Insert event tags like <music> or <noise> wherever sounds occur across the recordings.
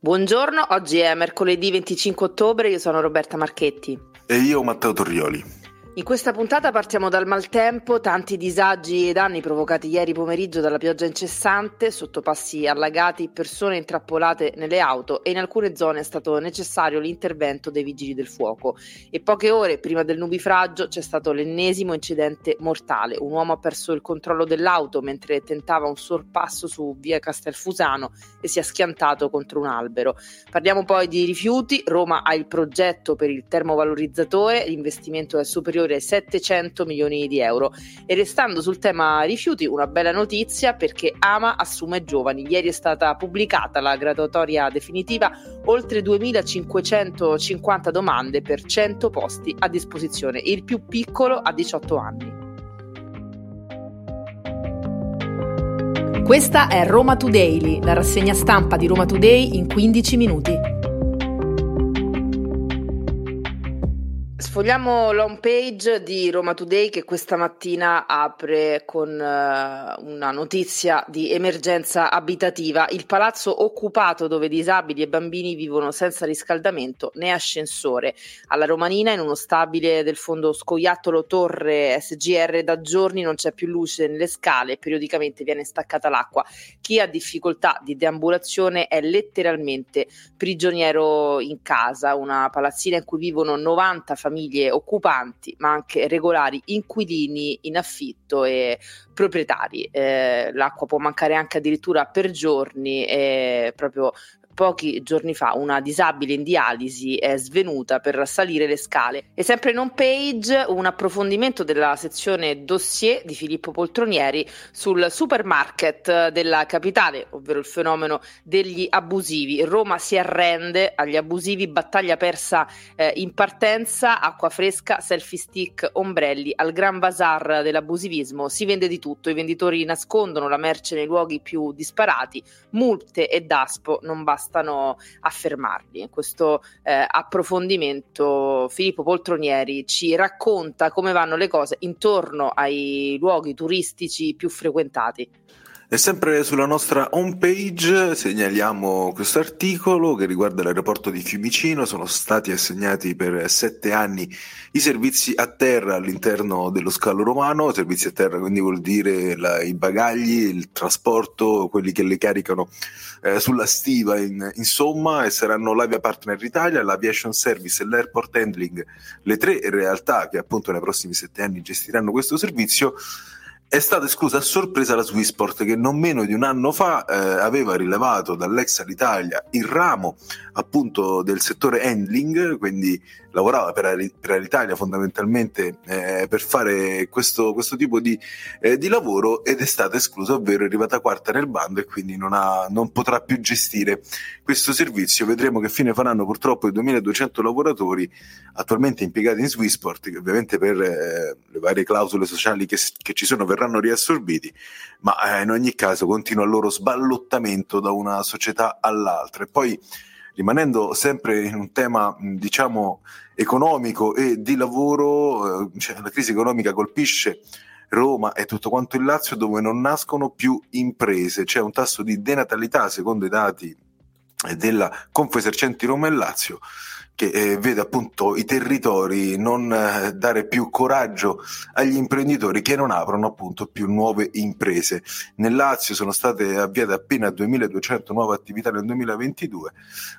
Buongiorno, oggi è mercoledì 25 ottobre, io sono Roberta Marchetti. E io Matteo Torrioli. In questa puntata partiamo dal maltempo, tanti disagi e danni provocati ieri pomeriggio dalla pioggia incessante, sottopassi allagati, persone intrappolate nelle auto e in alcune zone è stato necessario l'intervento dei vigili del fuoco. E poche ore prima del nubifragio c'è stato l'ennesimo incidente mortale. Un uomo ha perso il controllo dell'auto mentre tentava un sorpasso su via Castelfusano e si è schiantato contro un albero. Parliamo poi di rifiuti. Roma ha il progetto per il termovalorizzatore, l'investimento è superiore superiore ai 700 milioni di euro. E restando sul tema rifiuti, una bella notizia perché Ama assume giovani. Ieri è stata pubblicata la graduatoria definitiva, oltre 2550 domande per 100 posti a disposizione. Il più piccolo ha 18 anni. Questa è Roma Today, la rassegna stampa di Roma Today in 15 minuti. Sfogliamo l'home page di Roma Today che questa mattina apre con uh, una notizia di emergenza abitativa. Il palazzo occupato dove disabili e bambini vivono senza riscaldamento né ascensore. Alla Romanina, in uno stabile del fondo scoiattolo Torre SGR, da giorni non c'è più luce nelle scale e periodicamente viene staccata l'acqua. Chi ha difficoltà di deambulazione è letteralmente prigioniero in casa, una palazzina in cui vivono 90 famiglie famiglie occupanti, ma anche regolari inquilini in affitto e proprietari. Eh, l'acqua può mancare anche addirittura per giorni proprio pochi giorni fa una disabile in dialisi è svenuta per salire le scale. E sempre in home page un approfondimento della sezione dossier di Filippo Poltronieri sul supermarket della capitale, ovvero il fenomeno degli abusivi. Roma si arrende agli abusivi, battaglia persa eh, in partenza, acqua fresca, selfie stick, ombrelli, al gran bazar dell'abusivismo si vende di tutto, i venditori nascondono la merce nei luoghi più disparati, multe e daspo non bastano bastano affermarli. In questo eh, approfondimento Filippo Poltronieri ci racconta come vanno le cose intorno ai luoghi turistici più frequentati. E sempre sulla nostra homepage segnaliamo questo articolo che riguarda l'aeroporto di Fiumicino. Sono stati assegnati per sette anni i servizi a terra all'interno dello scalo romano. Servizi a terra quindi vuol dire la, i bagagli, il trasporto, quelli che le caricano eh, sulla stiva, in, insomma, e saranno l'Avia Partner Italia, l'Aviation Service e l'Airport Handling, le tre realtà che appunto nei prossimi sette anni gestiranno questo servizio è stata esclusa a sorpresa la Swissport che non meno di un anno fa eh, aveva rilevato dall'ex Alitalia il ramo appunto del settore handling, quindi lavorava per, per Alitalia fondamentalmente eh, per fare questo, questo tipo di, eh, di, lavoro ed è stata esclusa, ovvero è arrivata quarta nel bando e quindi non, ha, non potrà più gestire questo servizio. Vedremo che fine faranno purtroppo i 2200 lavoratori attualmente impiegati in Swissport, che ovviamente per eh, le varie clausole sociali che, che ci sono verranno riassorbiti, ma eh, in ogni caso continua il loro sballottamento da una società all'altra. E poi rimanendo sempre in un tema, diciamo, economico e di lavoro, eh, cioè, la crisi economica colpisce Roma e tutto quanto il Lazio dove non nascono più imprese, c'è un tasso di denatalità secondo i dati della Confesercenti Roma e Lazio che eh, vede appunto i territori non eh, dare più coraggio agli imprenditori che non aprono appunto più nuove imprese. Nel Lazio sono state avviate appena 2200 nuove attività nel 2022,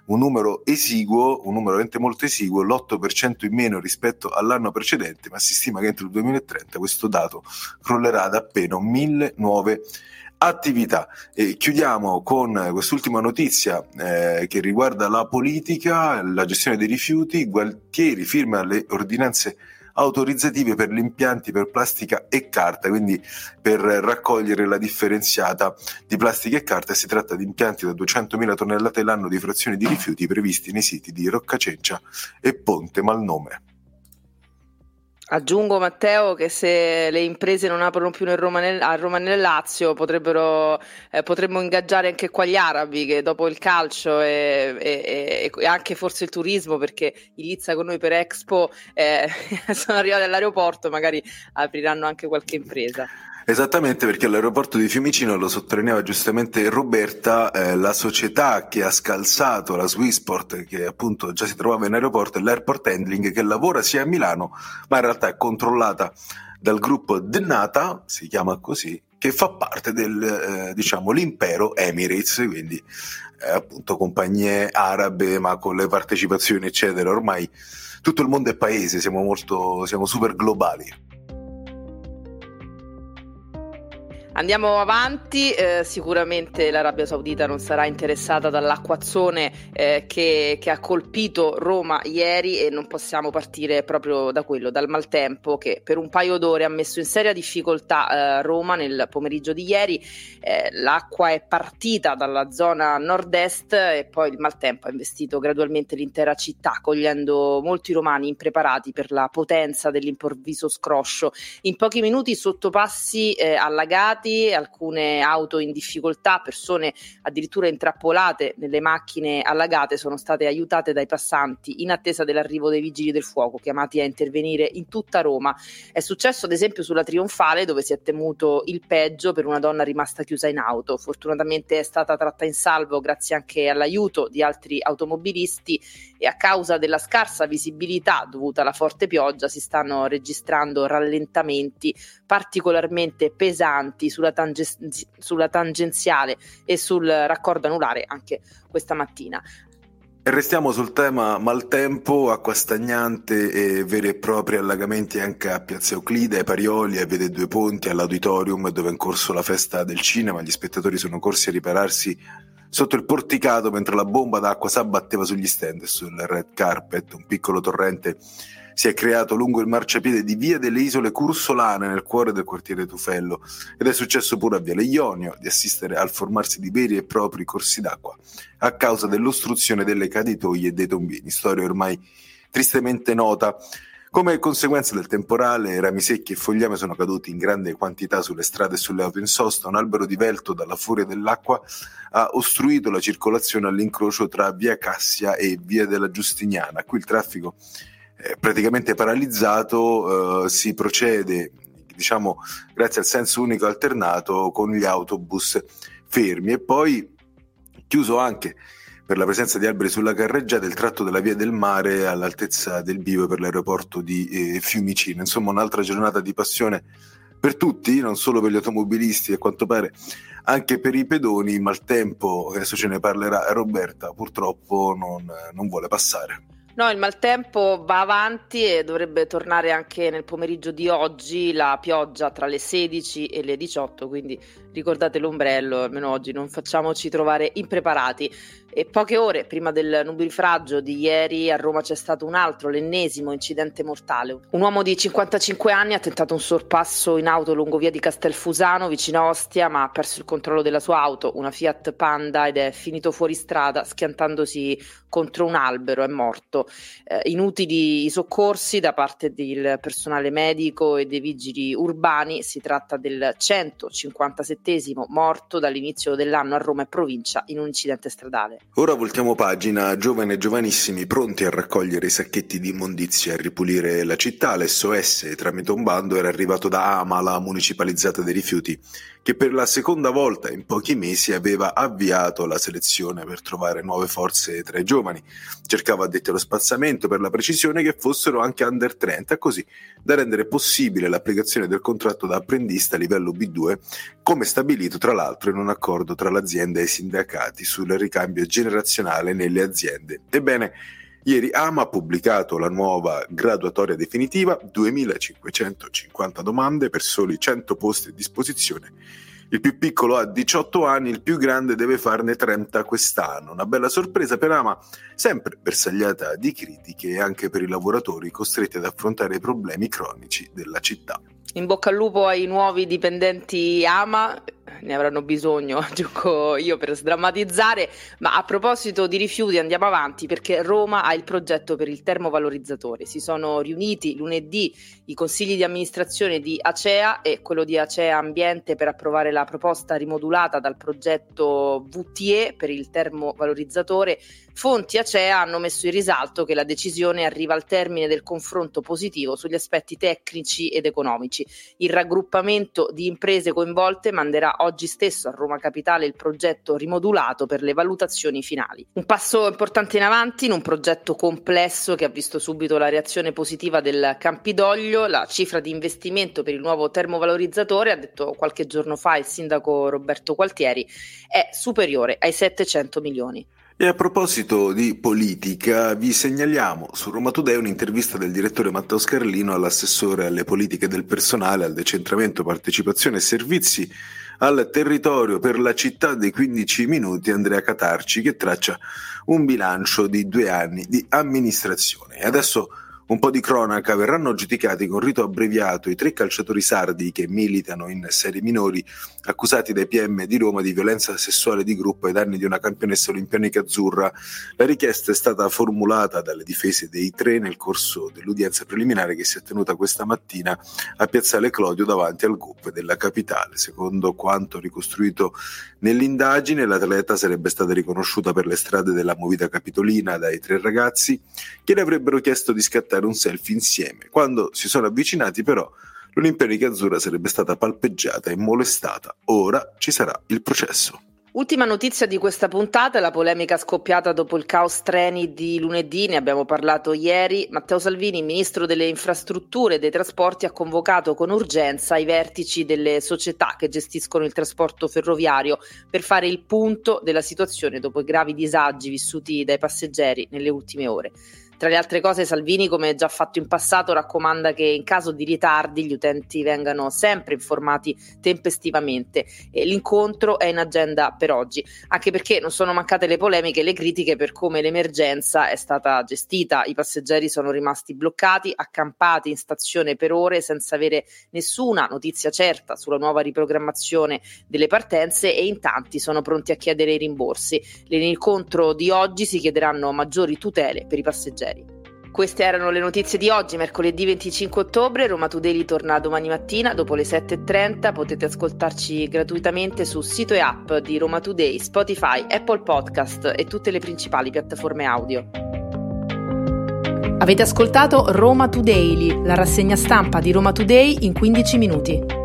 un numero esiguo, un numero veramente molto esiguo, l'8% in meno rispetto all'anno precedente, ma si stima che entro il 2030 questo dato crollerà ad appena 1000 nuove imprese attività. E chiudiamo con quest'ultima notizia eh, che riguarda la politica, la gestione dei rifiuti. Gualtieri firma le ordinanze autorizzative per gli impianti per plastica e carta, quindi per raccogliere la differenziata di plastica e carta. Si tratta di impianti da 200.000 tonnellate l'anno di frazioni di rifiuti previsti nei siti di Roccacencia e Ponte Malnome. Aggiungo Matteo che se le imprese non aprono più Roma nel, a Roma nel Lazio potrebbero, eh, potremmo ingaggiare anche qua gli arabi che dopo il calcio e, e, e anche forse il turismo perché in Lizza con noi per Expo eh, <laughs> sono arrivati all'aeroporto magari apriranno anche qualche impresa. Esattamente perché all'aeroporto di Fiumicino, lo sottolineava giustamente Roberta, eh, la società che ha scalzato la Swissport, che appunto già si trovava in aeroporto, è l'Airport Handling, che lavora sia a Milano, ma in realtà è controllata dal gruppo Dnata, si chiama così, che fa parte del, eh, diciamo, l'impero Emirates, quindi eh, appunto compagnie arabe, ma con le partecipazioni eccetera. Ormai tutto il mondo è paese, siamo molto, siamo super globali. Andiamo avanti, eh, sicuramente l'Arabia Saudita non sarà interessata dall'acquazzone eh, che, che, ha colpito Roma ieri e non possiamo partire proprio da quello, dal maltempo che per un paio d'ore ha messo in seria difficoltà eh, Roma nel pomeriggio di ieri. Eh, l'acqua è partita dalla zona nord-est e poi il maltempo ha investito gradualmente l'intera città, cogliendo molti romani impreparati per la potenza dell'improvviso scroscio. In pochi minuti sottopassi eh, allagati fermati, alcune auto in difficoltà, persone addirittura intrappolate nelle macchine allagate sono state aiutate dai passanti in attesa dell'arrivo dei vigili del fuoco chiamati a intervenire in tutta Roma. È successo ad esempio sulla Trionfale dove si è temuto il peggio per una donna rimasta chiusa in auto. Fortunatamente è stata tratta in salvo grazie anche all'aiuto di altri automobilisti e a causa della scarsa visibilità dovuta alla forte pioggia si stanno registrando rallentamenti particolarmente pesanti sulla, tange- sulla tangenziale e sul raccordo anulare anche questa mattina. E restiamo sul tema maltempo, acqua stagnante e veri e propri allagamenti anche a Piazza Euclide, ai Parioli, a Vede Due Ponti, all'Auditorium dove è in corso la festa del cinema. Gli spettatori sono corsi a ripararsi sotto il porticato mentre la bomba d'acqua s'abbatteva sugli stand e sul red carpet. Un piccolo torrente si è creato lungo il marciapiede di Via delle Isole Cursolane nel cuore del quartiere Tufello ed è successo pure a Viale Ionio di assistere al formarsi di veri e propri corsi d'acqua a causa dell'ostruzione delle caditoie e dei tombini, storia ormai tristemente nota come conseguenza del temporale, rami secchi e fogliame sono caduti in grande quantità sulle strade e sulle auto in sosta. Un albero divelto dalla furia dell'acqua ha ostruito la circolazione all'incrocio tra via Cassia e via della Giustiniana. Qui il traffico praticamente paralizzato, eh, si procede, diciamo, grazie al senso unico alternato con gli autobus fermi e poi chiuso anche per la presenza di alberi sulla carreggiata il tratto della via del mare all'altezza del bivio per l'aeroporto di eh, Fiumicino. Insomma, un'altra giornata di passione per tutti, non solo per gli automobilisti a quanto pare anche per i pedoni. Il maltempo, adesso ce ne parlerà Roberta, purtroppo non, non vuole passare. No, il maltempo va avanti e dovrebbe tornare anche nel pomeriggio di oggi la pioggia tra le 16 e le 18, quindi ricordate l'ombrello, almeno oggi non facciamoci trovare impreparati. E poche ore prima del nubifragio di ieri a Roma c'è stato un altro, l'ennesimo incidente mortale. Un uomo di 55 anni ha tentato un sorpasso in auto lungo via di Castelfusano, vicino a Ostia, ma ha perso il controllo della sua auto, una Fiat Panda, ed è finito fuori strada schiantandosi contro un albero, è morto. Eh, inutili i soccorsi da parte del personale medico e dei vigili urbani, si tratta del 157 morto dall'inizio dell'anno a Roma e provincia in un incidente stradale. Ora voltiamo pagina, giovani e giovanissimi pronti a raccogliere i sacchetti di immondizia e ripulire la città. L'SOS tramite un bando era arrivato da Ama, la municipalizzata dei rifiuti, che per la seconda volta in pochi mesi aveva avviato la selezione per trovare nuove forze tra i giovani. Cercava addetti allo spazzamento per la precisione che fossero anche under 30, così da rendere possibile l'applicazione del contratto da apprendista a livello B2, come stabilito tra l'altro in un accordo tra l'azienda e i sindacati sul ricambio generazionale nelle aziende. Ebbene, Ieri AMA ha pubblicato la nuova graduatoria definitiva, 2550 domande per soli 100 posti a disposizione. Il più piccolo ha 18 anni, il più grande deve farne 30 quest'anno. Una bella sorpresa per Ama, sempre bersagliata di critiche anche per i lavoratori costretti ad affrontare i problemi cronici della città. In bocca al lupo ai nuovi dipendenti Ama, ne avranno bisogno, <laughs> gioco io per sdrammatizzare, ma a proposito di rifiuti andiamo avanti perché Roma ha il progetto per il termovalorizzatore. Si sono riuniti lunedì i consigli di amministrazione di Acea e quello di Acea Ambiente per approvare la proposta rimodulata dal progetto VTE per il termovalorizzatore. Fonti Acea hanno messo in risalto che la decisione arriva al termine del confronto positivo sugli aspetti tecnici ed economici 2012. Il raggruppamento di imprese coinvolte manderà oggi stesso a Roma Capitale il progetto rimodulato per le valutazioni finali. Un passo importante in avanti in un progetto complesso che ha visto subito la reazione positiva del Campidoglio, la cifra di investimento per il nuovo termovalorizzatore, ha detto qualche giorno fa il sindaco Roberto Gualtieri, è superiore ai 700 milioni. E a proposito di politica, vi segnaliamo su Roma Today un'intervista del direttore Matteo Scarlino all'assessore alle politiche del personale, al decentramento, partecipazione e servizi al territorio per la città dei 15 minuti Andrea Catarci che traccia un bilancio di due anni di amministrazione. E adesso un po' di cronaca, verranno giudicati con rito abbreviato i tre calciatori sardi che militano in serie minori accusati dai PM di Roma di violenza sessuale di gruppo ai danni di una campionessa olimpionica azzurra. La richiesta è stata formulata dalle difese dei tre nel corso dell'udienza preliminare che si è tenuta questa mattina a Piazzale Clodio davanti al GUP della capitale. Secondo quanto ricostruito nell'indagine, l'atleta sarebbe stata riconosciuta per le strade della movita capitolina dai tre ragazzi che le avrebbero chiesto di scattare scattare un selfie insieme. Quando si sono avvicinati però l'Olimpianica Azzurra sarebbe stata palpeggiata e molestata. Ora ci sarà il processo. Ultima notizia di questa puntata è la polemica scoppiata dopo il caos treni di lunedì, ne abbiamo parlato ieri. Matteo Salvini, ministro delle infrastrutture e dei trasporti, ha convocato con urgenza i vertici delle società che gestiscono il trasporto ferroviario per fare il punto della situazione dopo i gravi disagi vissuti dai passeggeri nelle ultime ore. Tra le altre cose, Salvini, come già fatto in passato, raccomanda che in caso di ritardi gli utenti vengano sempre informati tempestivamente. E l'incontro è in agenda per oggi, anche perché non sono mancate le polemiche e le critiche per come l'emergenza è stata gestita. I passeggeri sono rimasti bloccati, accampati in stazione per ore senza avere nessuna notizia certa sulla nuova riprogrammazione delle partenze e in tanti sono pronti a chiedere i rimborsi. Nell'incontro di oggi si chiederanno maggiori tutele per i passeggeri. Queste erano le notizie di oggi, mercoledì 25 ottobre. Roma Today torna domani mattina dopo le 7.30. Potete ascoltarci gratuitamente sul sito e app di Roma Today, Spotify, Apple Podcast e tutte le principali piattaforme audio. Avete ascoltato Roma Today, la rassegna stampa di Roma Today in 15 minuti.